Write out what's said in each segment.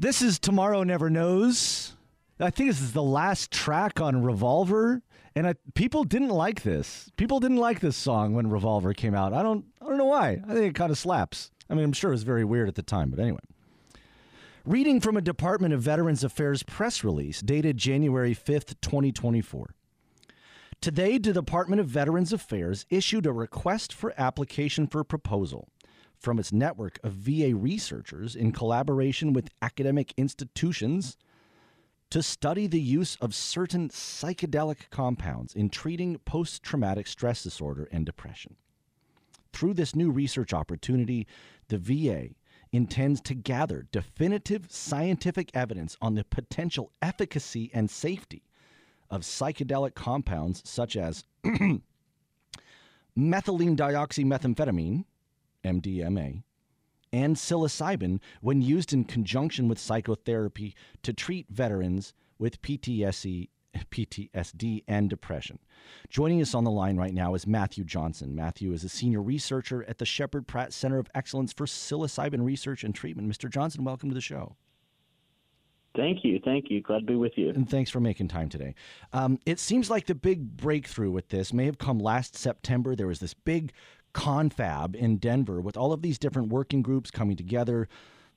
This is Tomorrow Never Knows. I think this is the last track on Revolver, and I, people didn't like this. People didn't like this song when Revolver came out. I don't, I don't know why. I think it kind of slaps. I mean, I'm sure it was very weird at the time, but anyway. Reading from a Department of Veterans Affairs press release dated January 5th, 2024. Today, the Department of Veterans Affairs issued a request for application for proposal from its network of VA researchers in collaboration with academic institutions to study the use of certain psychedelic compounds in treating post traumatic stress disorder and depression. Through this new research opportunity, the VA intends to gather definitive scientific evidence on the potential efficacy and safety of psychedelic compounds such as methylene dioxymethamphetamine, MDMA, and psilocybin when used in conjunction with psychotherapy to treat veterans with PTSD, PTSD and depression. Joining us on the line right now is Matthew Johnson. Matthew is a senior researcher at the Sheppard Pratt Center of Excellence for Psilocybin Research and Treatment. Mr. Johnson, welcome to the show. Thank you. Thank you. Glad to be with you. And thanks for making time today. Um, it seems like the big breakthrough with this may have come last September. There was this big confab in Denver with all of these different working groups coming together,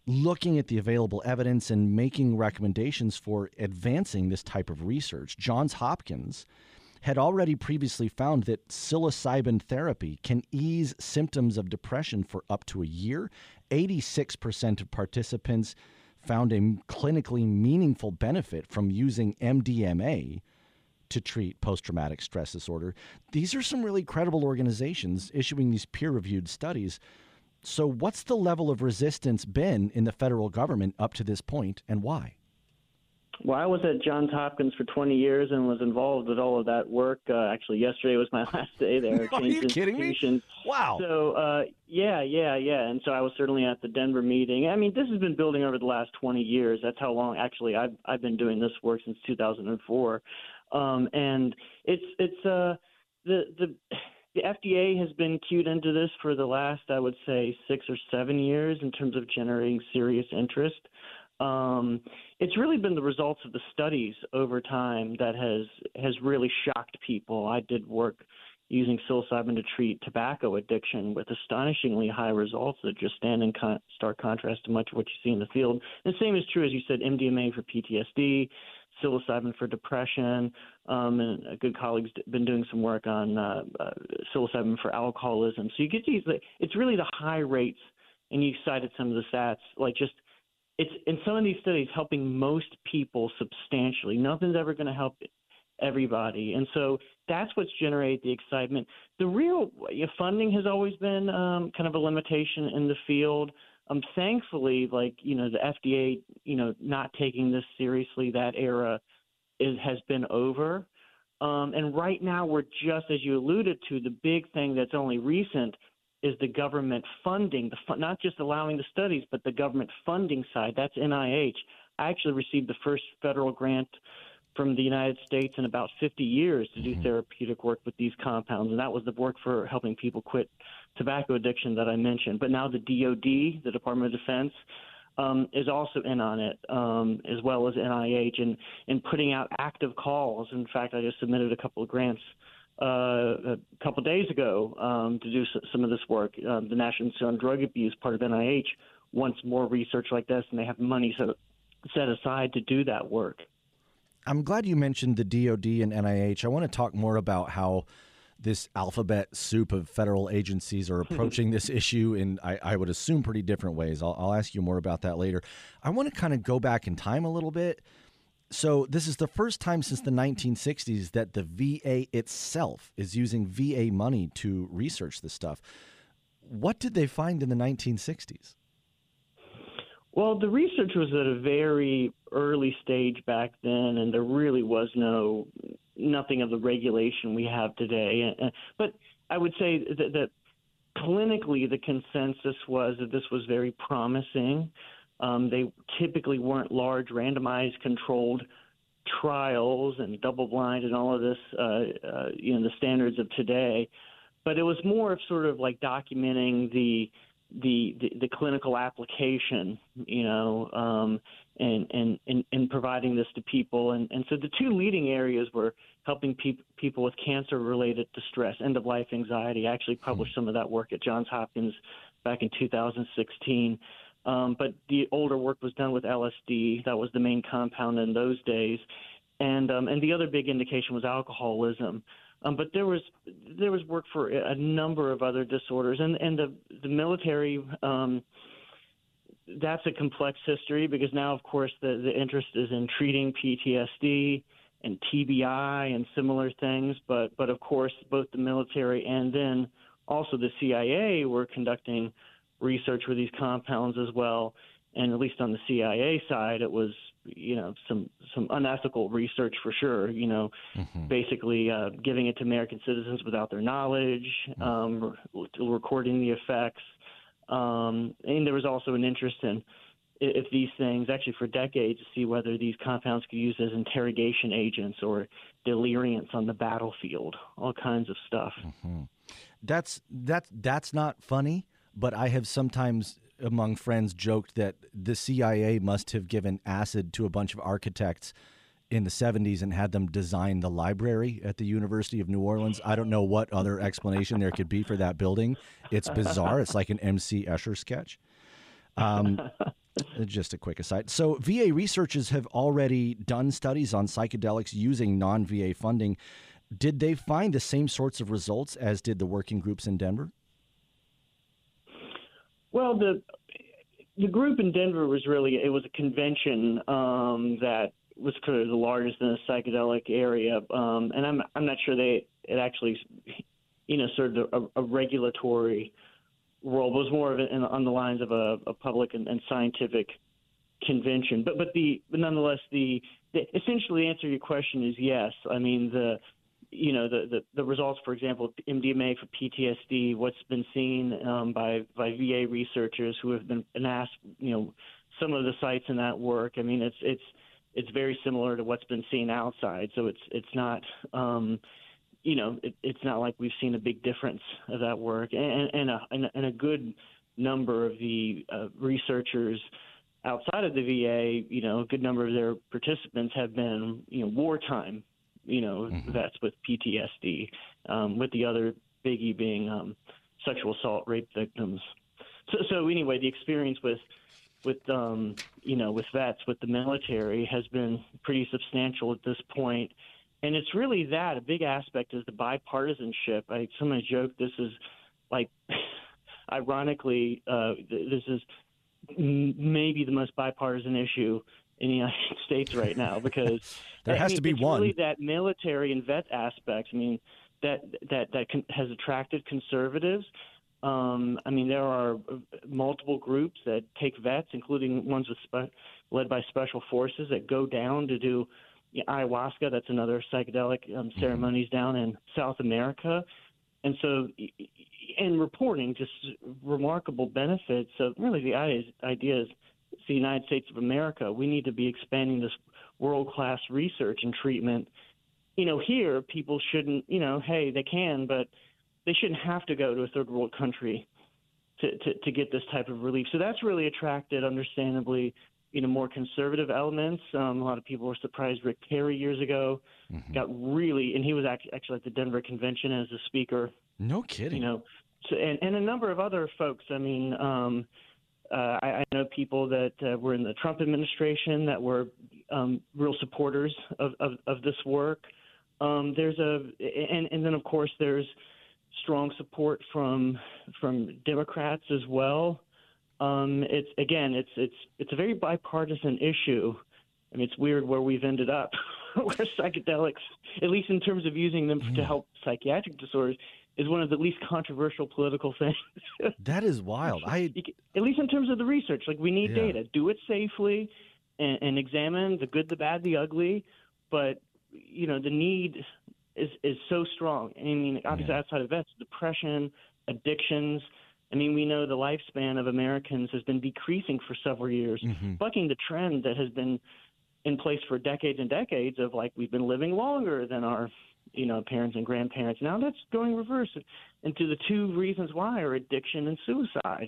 looking at the available evidence and making recommendations for advancing this type of research. Johns Hopkins had already previously found that psilocybin therapy can ease symptoms of depression for up to a year. 86% of participants found a clinically meaningful benefit from using MDMA to treat post traumatic stress disorder. These are some really credible organizations issuing these peer reviewed studies. So, what's the level of resistance been in the federal government up to this point, and why? Well, I was at Johns Hopkins for 20 years and was involved with all of that work. Uh, actually, yesterday was my last day there. Are you kidding me? Wow. So, uh, yeah, yeah, yeah. And so I was certainly at the Denver meeting. I mean, this has been building over the last 20 years. That's how long, actually, I've I've been doing this work since 2004. Um, and it's it's uh, the the the FDA has been cued into this for the last, I would say, six or seven years in terms of generating serious interest. Um, it's really been the results of the studies over time that has has really shocked people. I did work using psilocybin to treat tobacco addiction with astonishingly high results that just stand in con- stark contrast to much of what you see in the field. The same is true, as you said, MDMA for PTSD, psilocybin for depression, um, and a good colleague's been doing some work on uh, uh, psilocybin for alcoholism. So you get these. It's really the high rates, and you cited some of the stats, like just it's in some of these studies helping most people substantially. Nothing's ever going to help everybody, and so that's what's generated the excitement. The real funding has always been um, kind of a limitation in the field um, thankfully, like you know, the FDA, you know, not taking this seriously, that era is has been over. Um, and right now, we're just as you alluded to, the big thing that's only recent is the government funding, the fu- not just allowing the studies, but the government funding side. That's NIH. I actually received the first federal grant from the United States in about 50 years to do mm-hmm. therapeutic work with these compounds, and that was the work for helping people quit tobacco addiction that I mentioned. But now the DoD, the Department of Defense, um, is also in on it, um, as well as NIH, and in putting out active calls. In fact, I just submitted a couple of grants uh, a couple of days ago um, to do some of this work. Uh, the National Center on Drug Abuse, part of NIH, wants more research like this, and they have money set set aside to do that work. I'm glad you mentioned the DoD and NIH. I want to talk more about how this alphabet soup of federal agencies are approaching this issue in, I, I, would assume, pretty different ways. I'll, I'll ask you more about that later. I want to kind of go back in time a little bit. So, this is the first time since the 1960s that the VA itself is using VA money to research this stuff. What did they find in the 1960s? Well, the research was at a very early stage back then, and there really was no nothing of the regulation we have today. But I would say that, that clinically, the consensus was that this was very promising. Um, they typically weren't large, randomized, controlled trials and double blind and all of this, uh, uh, you know, the standards of today. But it was more of sort of like documenting the the, the, the clinical application, you know, um, and, and, and, and providing this to people. And, and so the two leading areas were helping pe- people with cancer related distress, end of life anxiety. I actually published some of that work at Johns Hopkins back in 2016. Um, but the older work was done with LSD. That was the main compound in those days. And, um, and the other big indication was alcoholism. Um, but there was there was work for a number of other disorders, and and the the military. Um, that's a complex history because now, of course, the the interest is in treating PTSD and TBI and similar things. But but of course, both the military and then also the CIA were conducting research with these compounds as well. And at least on the CIA side, it was you know some some unethical research for sure. You know, mm-hmm. basically uh, giving it to American citizens without their knowledge, mm-hmm. um, re- recording the effects, um, and there was also an interest in if these things actually for decades to see whether these compounds could be used as interrogation agents or deliriants on the battlefield, all kinds of stuff. Mm-hmm. That's that's that's not funny, but I have sometimes among friends joked that the CIA must have given acid to a bunch of architects in the 70s and had them design the library at the University of New Orleans. I don't know what other explanation there could be for that building. It's bizarre. It's like an MC Escher sketch. Um, just a quick aside. So, VA researchers have already done studies on psychedelics using non VA funding. Did they find the same sorts of results as did the working groups in Denver? Well, the the group in Denver was really it was a convention um, that was kind of the largest in the psychedelic area, um, and I'm I'm not sure they it actually you know served a, a regulatory role. It was more of an, on the lines of a, a public and, and scientific convention. But but the but nonetheless the, the essentially answer to your question is yes. I mean the you know the, the, the results, for example, MDMA for PTSD, what's been seen um, by by VA researchers who have been, asked, you know, some of the sites in that work. I mean, it's it's it's very similar to what's been seen outside. So it's it's not, um, you know, it, it's not like we've seen a big difference of that work, and and a and a good number of the uh, researchers outside of the VA, you know, a good number of their participants have been, you know, wartime you know, mm-hmm. vets with PTSD, um, with the other biggie being um, sexual assault, rape victims. So, so anyway, the experience with with um, you know with vets with the military has been pretty substantial at this point, and it's really that a big aspect is the bipartisanship. I sometimes joke this is like, ironically, uh, this is maybe the most bipartisan issue in the United States right now because there has I mean, to be one. Really, that military and vet aspect. I mean, that that that con- has attracted conservatives. Um, I mean, there are multiple groups that take vets, including ones with spe- led by special forces, that go down to do you know, ayahuasca. That's another psychedelic um, mm-hmm. ceremonies mm-hmm. down in South America, and so and reporting just remarkable benefits. So really, the idea is the United States of America. We need to be expanding this world class research and treatment. You know, here people shouldn't, you know, hey, they can, but they shouldn't have to go to a third world country to, to, to get this type of relief. So that's really attracted, understandably, you know, more conservative elements. Um, a lot of people were surprised. Rick Perry years ago mm-hmm. got really, and he was actually at the Denver convention as a speaker. No kidding. You know, so, and, and a number of other folks. I mean, um, Uh, I, I know people that uh, were in the Trump administration that were um, real supporters of, of, of this work. Um, there's a and, and then of course there's strong support from from Democrats as well. Um, it's again, it's it's it's a very bipartisan issue. I mean, it's weird where we've ended up, where psychedelics, at least in terms of using them to help psychiatric disorders, is one of the least controversial political things. That is wild. I at least in terms of the research, like we need Yeah. data. Do it safely and, and examine the good, the bad, the ugly. But you know, the need is is so strong. I mean, obviously outside of vets, depression, addictions. I mean, we know the lifespan of Americans has been decreasing for several years, Mm-hmm. bucking the trend that has been in place for decades and decades of like we've been living longer than our you know parents and grandparents. Now that's going reverse, and to the two reasons why are addiction and suicide.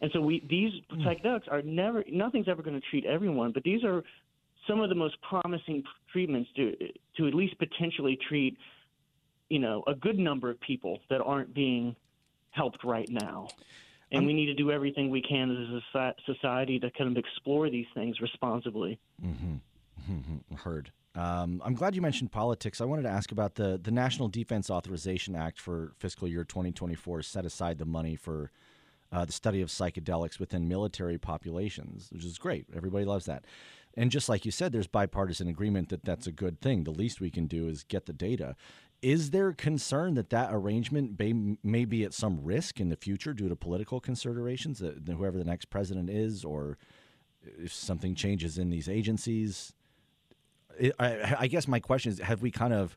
And so we these psychedelics are never nothing's ever going to treat everyone, but these are some of the most promising treatments to to at least potentially treat you know a good number of people that aren't being helped right now. And we need to do everything we can as a society to kind of explore these things responsibly. mhm mhm heard. Um, I'm glad you mentioned politics. I wanted to ask about the the National Defense Authorization Act for fiscal year 2024 set aside the money for uh, the study of psychedelics within military populations, which is great. Everybody loves that. And just like you said, there's bipartisan agreement that that's a good thing. The least we can do is get the data. Is there concern that that arrangement may, may be at some risk in the future due to political considerations, that whoever the next president is, or if something changes in these agencies? I- I, guess my question is: Have we kind of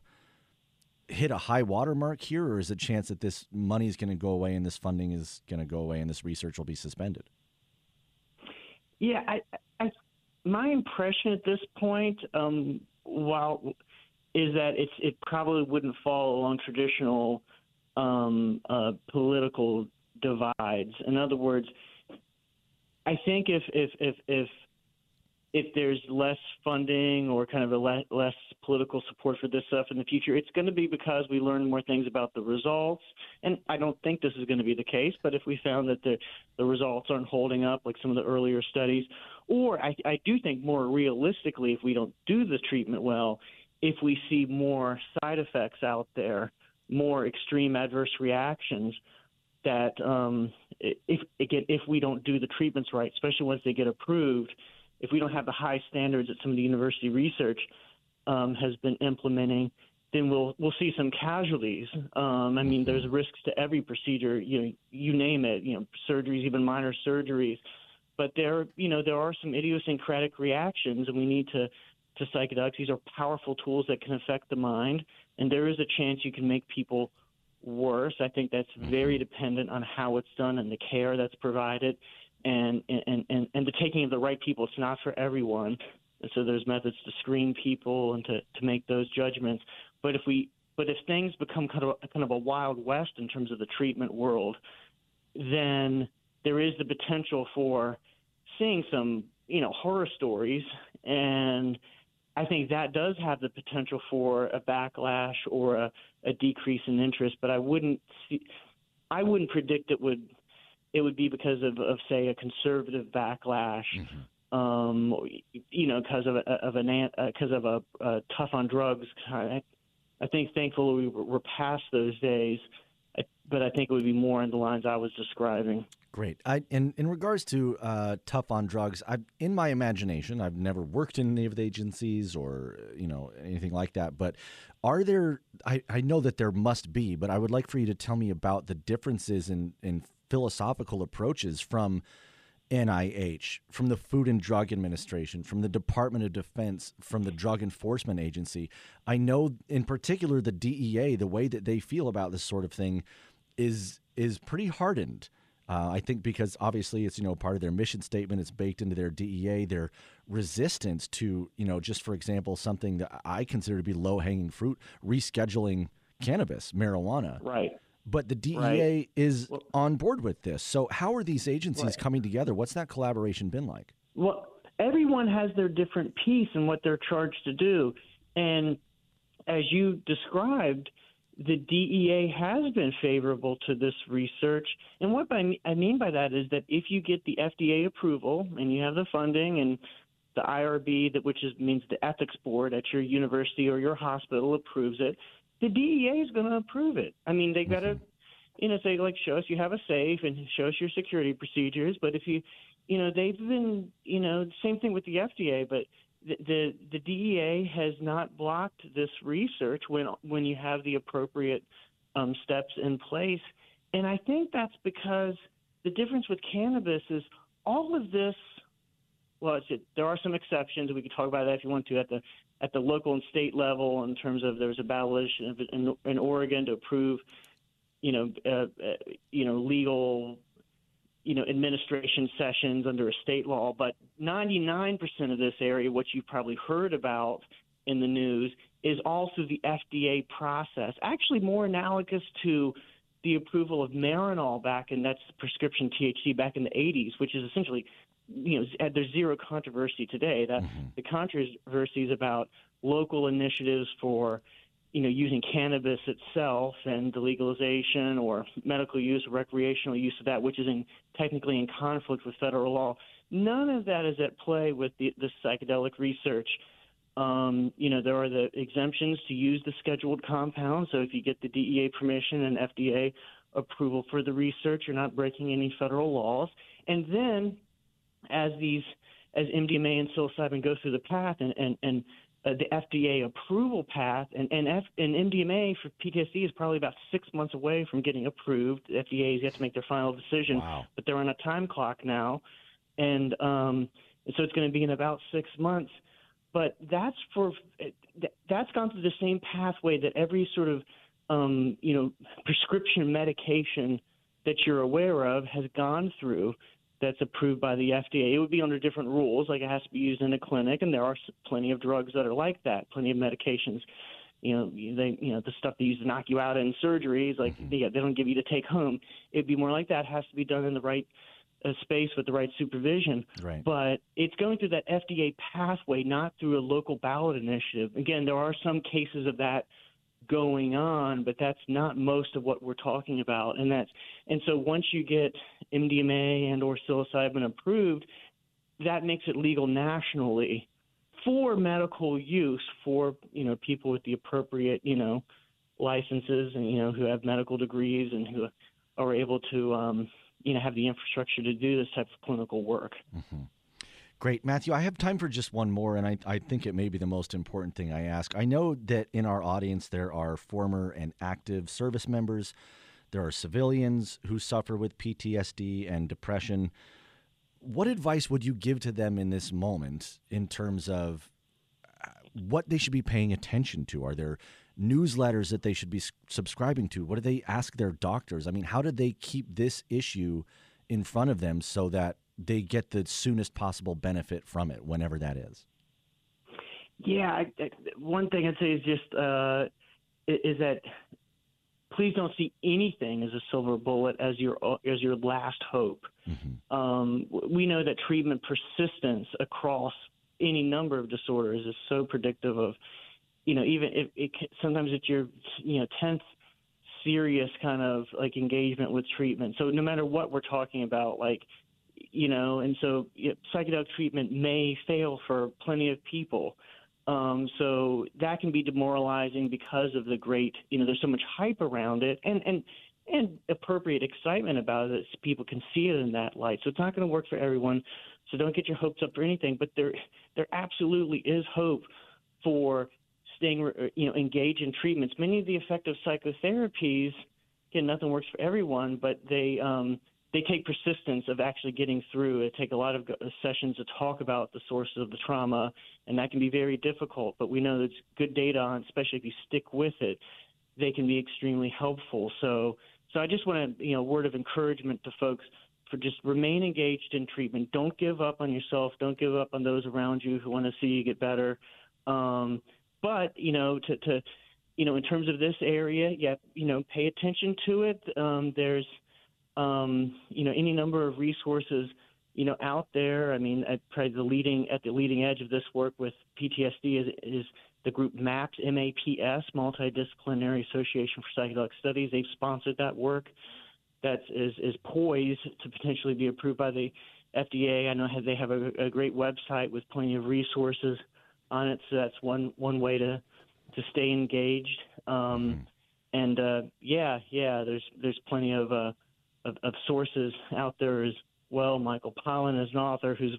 hit a high watermark here, or is a chance that this money is going to go away and this funding is going to go away and this research will be suspended? Yeah, I, I, my impression at this point, um, while is that it's it probably wouldn't fall along traditional um, uh, political divides. In other words, I think if if if if if there's less funding or kind of a le- less political support for this stuff in the future, it's going to be because we learn more things about the results. And I don't think this is going to be the case, but if we found that the, the results aren't holding up like some of the earlier studies, or I, I do think more realistically, if we don't do the treatment well, if we see more side effects out there, more extreme adverse reactions, that um, if again if we don't do the treatments right, especially once they get approved, if we don't have the high standards that some of the university research um, has been implementing, then we'll we'll see some casualties. Um, I mean, there's risks to every procedure. You know, you name it. You know, surgeries, even minor surgeries. But there, you know, there are some idiosyncratic reactions, and we need to to psychedelics. These are powerful tools that can affect the mind, and there is a chance you can make people worse. I think that's very dependent on how it's done and the care that's provided, and and and, and the taking of the right people. It's not for everyone, and so there's methods to screen people and to to make those judgments. But if we but if things become kind of kind of a wild west in terms of the treatment world, then there is the potential for seeing some you know horror stories and I think that does have the potential for a backlash or a, a decrease in interest, but I wouldn't see, I wouldn't predict it would it would be because of, of say a conservative backlash, um, you know, because of a, of an because of a, a tough on drugs. I, I think thankfully we we're past those days, I- but I think it would be more in the lines I was describing. Great. I, in in regards to uh, tough on drugs, I in my imagination, I've never worked in any of the agencies or you know anything like that. But are there? I, I know that there must be, but I would like for you to tell me about the differences in in philosophical approaches from NIH, from the Food and Drug Administration, from the Department of Defense, from the Drug Enforcement Agency. I know, in particular, the DEA, the way that they feel about this sort of thing is is pretty hardened. Uh, I think because obviously it's you know part of their mission statement. It's baked into their DEA. Their resistance to you know just for example something that I consider to be low hanging fruit, rescheduling cannabis, marijuana. Right. But the DEA Right. is on board with this. So how are these agencies coming together? What's that collaboration been like? Well, everyone has their different piece and what they're charged to do. And as you described, the DEA has been favorable to this research. And what I mean by that is that if you get the FDA approval and you have the funding and the IRB, that which is, means the ethics board at your university or your hospital approves it, the DEA is going to approve it. I mean, they got to, mm-hmm. you know, say like, show us you have a safe and show us your security procedures. But if you, you know, they've been, you know, same thing with the FDA, but the, the DEA has not blocked this research when when you have the appropriate um, steps in place, and I think that's because the difference with cannabis is all of this. Well, there are some exceptions. We could talk about that if you want to at the at the local and state level in terms of there was a ballot in, in Oregon to approve, you know, uh, uh, you know, legal you know, administration sessions under a state law, but 99% of this area, what you've probably heard about in the news, is also the FDA process, actually more analogous to the approval of Marinol back in that's prescription THC back in the 80s, which is essentially, you know, there's zero controversy today. That mm-hmm. the controversy is about local initiatives for you know, using cannabis itself and the legalization or medical use or recreational use of that, which is in, technically in conflict with federal law. None of that is at play with the, the psychedelic research. Um, you know, there are the exemptions to use the scheduled compound. So if you get the DEA permission and FDA approval for the research, you're not breaking any federal laws. And then as these, as MDMA and psilocybin go through the path and, and, and uh, the FDA approval path, and and, F, and MDMA for PTSD is probably about six months away from getting approved. The FDA has yet to make their final decision, wow. but they're on a time clock now, and um, so it's going to be in about six months. But that's for that's gone through the same pathway that every sort of um, you know prescription medication that you're aware of has gone through that's approved by the FDA. It would be under different rules, like it has to be used in a clinic, and there are plenty of drugs that are like that, plenty of medications. You know, they, you know, the stuff they use to knock you out in surgeries, like mm-hmm. they, they don't give you to take home. It'd be more like that. It has to be done in the right uh, space with the right supervision. Right. But it's going through that FDA pathway, not through a local ballot initiative. Again, there are some cases of that going on, but that's not most of what we're talking about. And that's and so once you get MDMA and or psilocybin approved, that makes it legal nationally for medical use for you know people with the appropriate you know licenses and you know who have medical degrees and who are able to um, you know have the infrastructure to do this type of clinical work. Mm-hmm. Great. Matthew, I have time for just one more, and I, I think it may be the most important thing I ask. I know that in our audience there are former and active service members, there are civilians who suffer with PTSD and depression. What advice would you give to them in this moment in terms of uh, what they should be paying attention to? Are there newsletters that they should be subscribing to? What do they ask their doctors? I mean, how do they keep this issue in front of them so that they get the soonest possible benefit from it, whenever that is. Yeah, I, I, one thing I'd say is just uh, is that please don't see anything as a silver bullet as your as your last hope. Mm-hmm. Um, we know that treatment persistence across any number of disorders is so predictive of, you know, even if it sometimes it's your you know tenth serious kind of like engagement with treatment. So no matter what we're talking about, like you know, and so you know, psychedelic treatment may fail for plenty of people. Um, so that can be demoralizing because of the great, you know, there's so much hype around it and, and, and appropriate excitement about it. So people can see it in that light. So it's not going to work for everyone. So don't get your hopes up for anything, but there, there absolutely is hope for staying, you know, engaged in treatments. Many of the effective psychotherapies, again, nothing works for everyone, but they, um, they take persistence of actually getting through. It take a lot of sessions to talk about the sources of the trauma, and that can be very difficult. But we know there's good data on, especially if you stick with it, they can be extremely helpful. So, so I just want to, you know, word of encouragement to folks for just remain engaged in treatment. Don't give up on yourself. Don't give up on those around you who want to see you get better. Um, but you know, to, to you know, in terms of this area, yeah, you know, pay attention to it. Um, there's um, you know, any number of resources, you know, out there. I mean, at probably the leading at the leading edge of this work with PTSD is, is the group MAPS, M-A-P-S, Multidisciplinary Association for Psychedelic Studies. They've sponsored that work. That is is poised to potentially be approved by the FDA. I know they have a, a great website with plenty of resources on it, so that's one one way to to stay engaged. Um, mm-hmm. And uh, yeah, yeah, there's there's plenty of, uh, of of sources out there as well. Michael Pollan is an author who's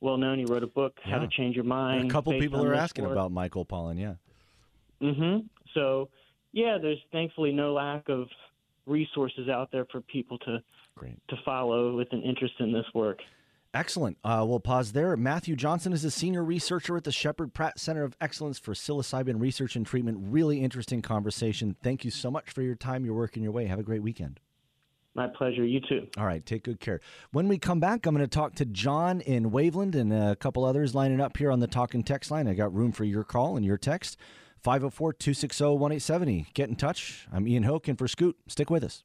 well known. He wrote a book, yeah. How to Change Your Mind. A couple people are asking about Michael Pollan, yeah. Mm-hmm. So, yeah, there's thankfully no lack of resources out there for people to Great. to follow with an interest in this work. Excellent. Uh, we'll pause there. Matthew Johnson is a senior researcher at the Sheppard Pratt Center of Excellence for Psilocybin Research and Treatment. Really interesting conversation. Thank you so much for your time, your work, and your way. Have a great weekend. My pleasure. You too. All right. Take good care. When we come back, I'm going to talk to John in Waveland and a couple others lining up here on the talk and text line. I got room for your call and your text. 504 260 1870. Get in touch. I'm Ian Hoch and for Scoot. Stick with us.